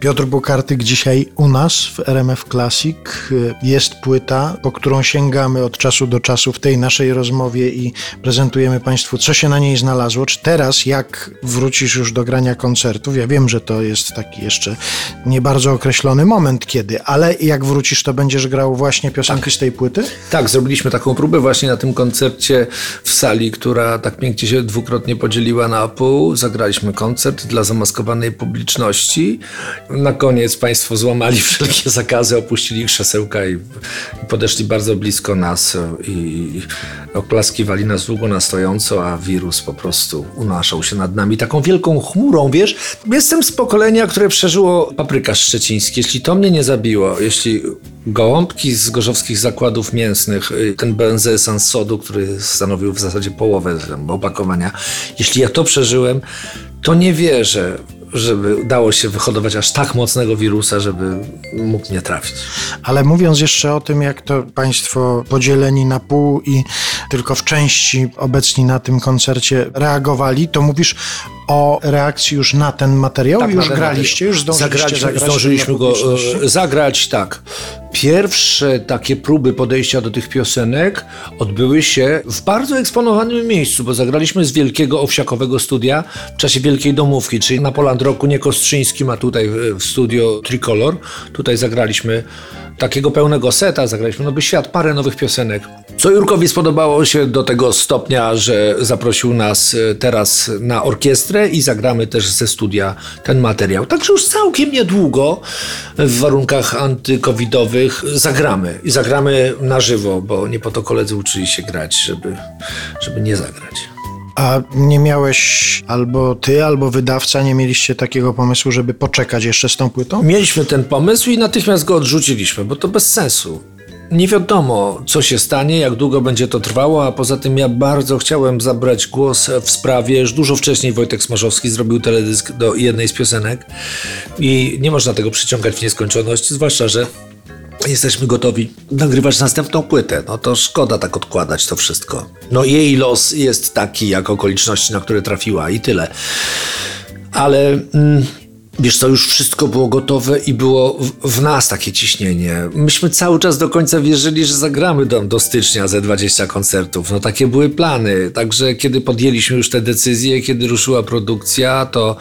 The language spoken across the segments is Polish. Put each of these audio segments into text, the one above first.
Piotr Bukartyk dzisiaj u nas w RMF Classic. Jest płyta, po którą sięgamy od czasu do czasu w tej naszej rozmowie i prezentujemy Państwu, co się na niej znalazło. Czy teraz, jak wrócisz już do grania koncertów, ja wiem, że to jest taki jeszcze nie bardzo określony moment kiedy, ale jak wrócisz, to będziesz grał właśnie piosenki tak. z tej płyty? Tak, zrobiliśmy taką próbę właśnie na tym koncercie w sali, która tak pięknie się dwukrotnie podzieliła na pół. Zagraliśmy koncert dla zamaskowanej publiczności na koniec Państwo złamali wszelkie zakazy, opuścili krzesełka i, podeszli bardzo blisko nas i oklaskiwali nas długo na stojąco, a wirus po prostu unaszał się nad nami taką wielką chmurą, wiesz? Jestem z pokolenia, które przeżyło papryka szczeciński. Jeśli to mnie nie zabiło, jeśli gołąbki z gorzowskich zakładów mięsnych, y, ten benzesan sodu, który stanowił w zasadzie połowę opakowania, jeśli ja to przeżyłem, to nie wierzę żeby udało się wyhodować aż tak mocnego wirusa, żeby mógł nie trafić. Ale mówiąc jeszcze o tym, jak to Państwo podzieleni na pół i tylko w części obecni na tym koncercie reagowali, to mówisz o reakcji już na ten materiał? Tak, już graliście, już zdążyliście Zagrać, zagrać Zdążyliśmy go e, zagrać, tak. Pierwsze takie próby podejścia do tych piosenek odbyły się w bardzo eksponowanym miejscu, bo zagraliśmy z wielkiego owsiakowego studia w czasie Wielkiej Domówki, czyli na Poland Roku nie Kostrzyńskim, a tutaj w studio Tricolor. Tutaj zagraliśmy takiego pełnego seta, zagraliśmy Nowy Świat, parę nowych piosenek. Co Jurkowi spodobało się do tego stopnia, że zaprosił nas e, teraz na orkiestrę i zagramy też ze studia ten materiał. Także już całkiem niedługo w warunkach antykowidowych zagramy. I zagramy na żywo, bo nie po to koledzy uczyli się grać, żeby, żeby nie zagrać. A nie miałeś albo ty, albo wydawca nie mieliście takiego pomysłu, żeby poczekać jeszcze z tą płytą? Mieliśmy ten pomysł i natychmiast go odrzuciliśmy, bo to bez sensu. Nie wiadomo, co się stanie, jak długo będzie to trwało, a poza tym ja bardzo chciałem zabrać głos w sprawie, że dużo wcześniej Wojtek Smarzowski zrobił teledysk do jednej z piosenek i nie można tego przyciągać w nieskończoność, zwłaszcza, że jesteśmy gotowi nagrywać następną płytę. No to szkoda tak odkładać to wszystko. No jej los jest taki, jak okoliczności, na które trafiła i tyle. Ale... Mm, Wiesz co, już wszystko było gotowe i było w, nas takie ciśnienie. Myśmy cały czas do końca wierzyli, że zagramy do, do stycznia ze 20 koncertów. No takie były plany. Także kiedy podjęliśmy już te decyzje, kiedy ruszyła produkcja, to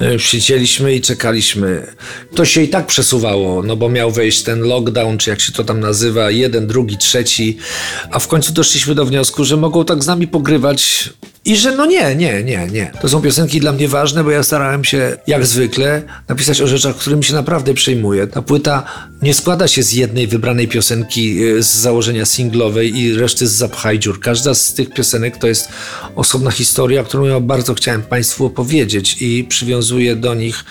y, siedzieliśmy i czekaliśmy. To się i tak przesuwało, no bo miał wejść ten lockdown, czy jak się to tam nazywa, jeden, drugi, trzeci, a w końcu doszliśmy do wniosku, że mogą tak z nami pogrywać i że no nie, nie, nie, nie. To są piosenki dla mnie ważne, bo ja starałem się, jak zwykle, napisać o rzeczach, którymi się naprawdę przejmuję. Ta płyta nie składa się z jednej wybranej piosenki e, z założenia singlowej i reszty z zapchaj dziur. Każda z tych piosenek to jest osobna historia, którą ja bardzo chciałem Państwu opowiedzieć i przywiązuję do nich,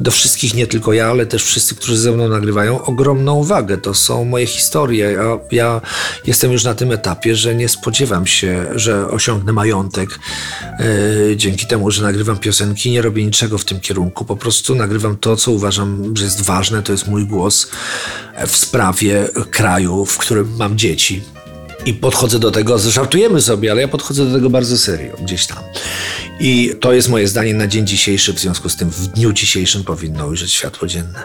do wszystkich, nie tylko ja, ale też wszyscy, którzy ze mną nagrywają, ogromną uwagę. To są moje historie. Ja, ja jestem już na tym etapie, że nie spodziewam się, że osiągnę majątek yy, dzięki temu, że nagrywam piosenki, nie robię niczego w tym kierunku. Po prostu nagrywam to, co uważam, że jest ważne. To jest mój głos w sprawie kraju, w którym mam dzieci. I podchodzę do tego, żartujemy sobie, ale ja podchodzę do tego bardzo serio, gdzieś tam. I to jest moje zdanie na dzień dzisiejszy, w związku z tym w dniu dzisiejszym powinno ujrzeć światło dzienne.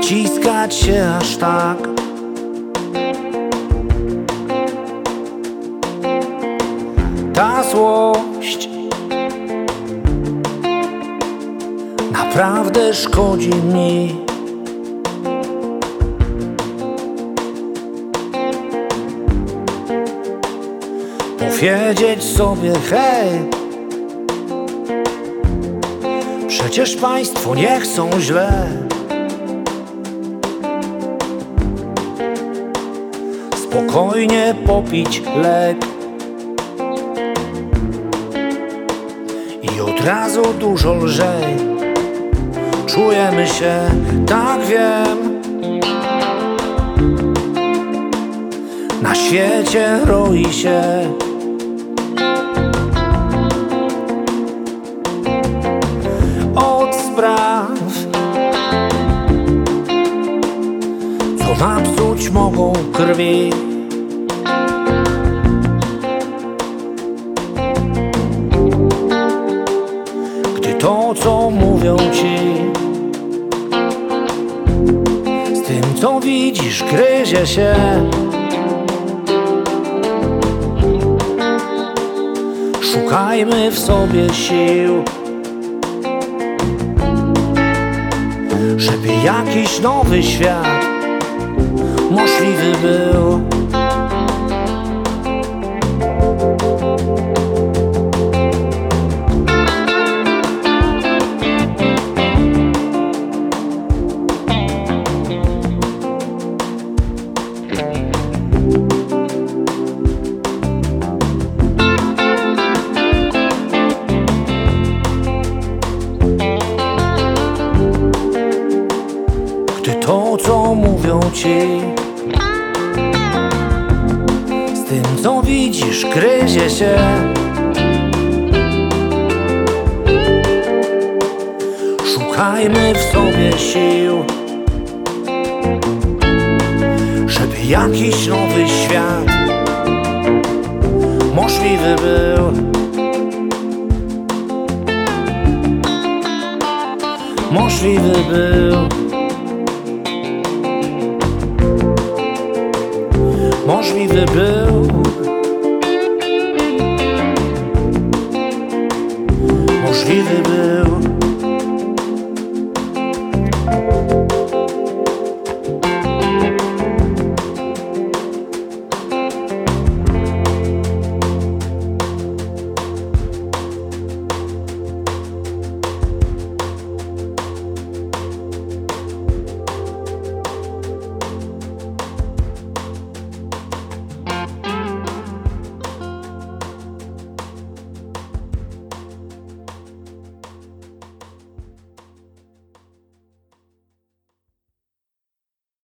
Nie ciskać się aż tak. Ta złość Naprawdę szkodzi mi. Powiedzieć sobie hej Przecież państwo nie chcą źle Spokojnie popić lek I od razu dużo lżej Czujemy się, tak wiem na świecie roi się. Od spraw, napsuć mogą krwi. Gdy to, co mówią ci, z tym, co widzisz, gryzie się. Szukajmy w sobie sił, żeby jakiś nowy świat możliwy był. To, co mówią ci, widzisz, gryzie się. Szukajmy w sobie sił, żeby jakiś nowy świat możliwy był. Możliwy był. możliwy był. możliwy był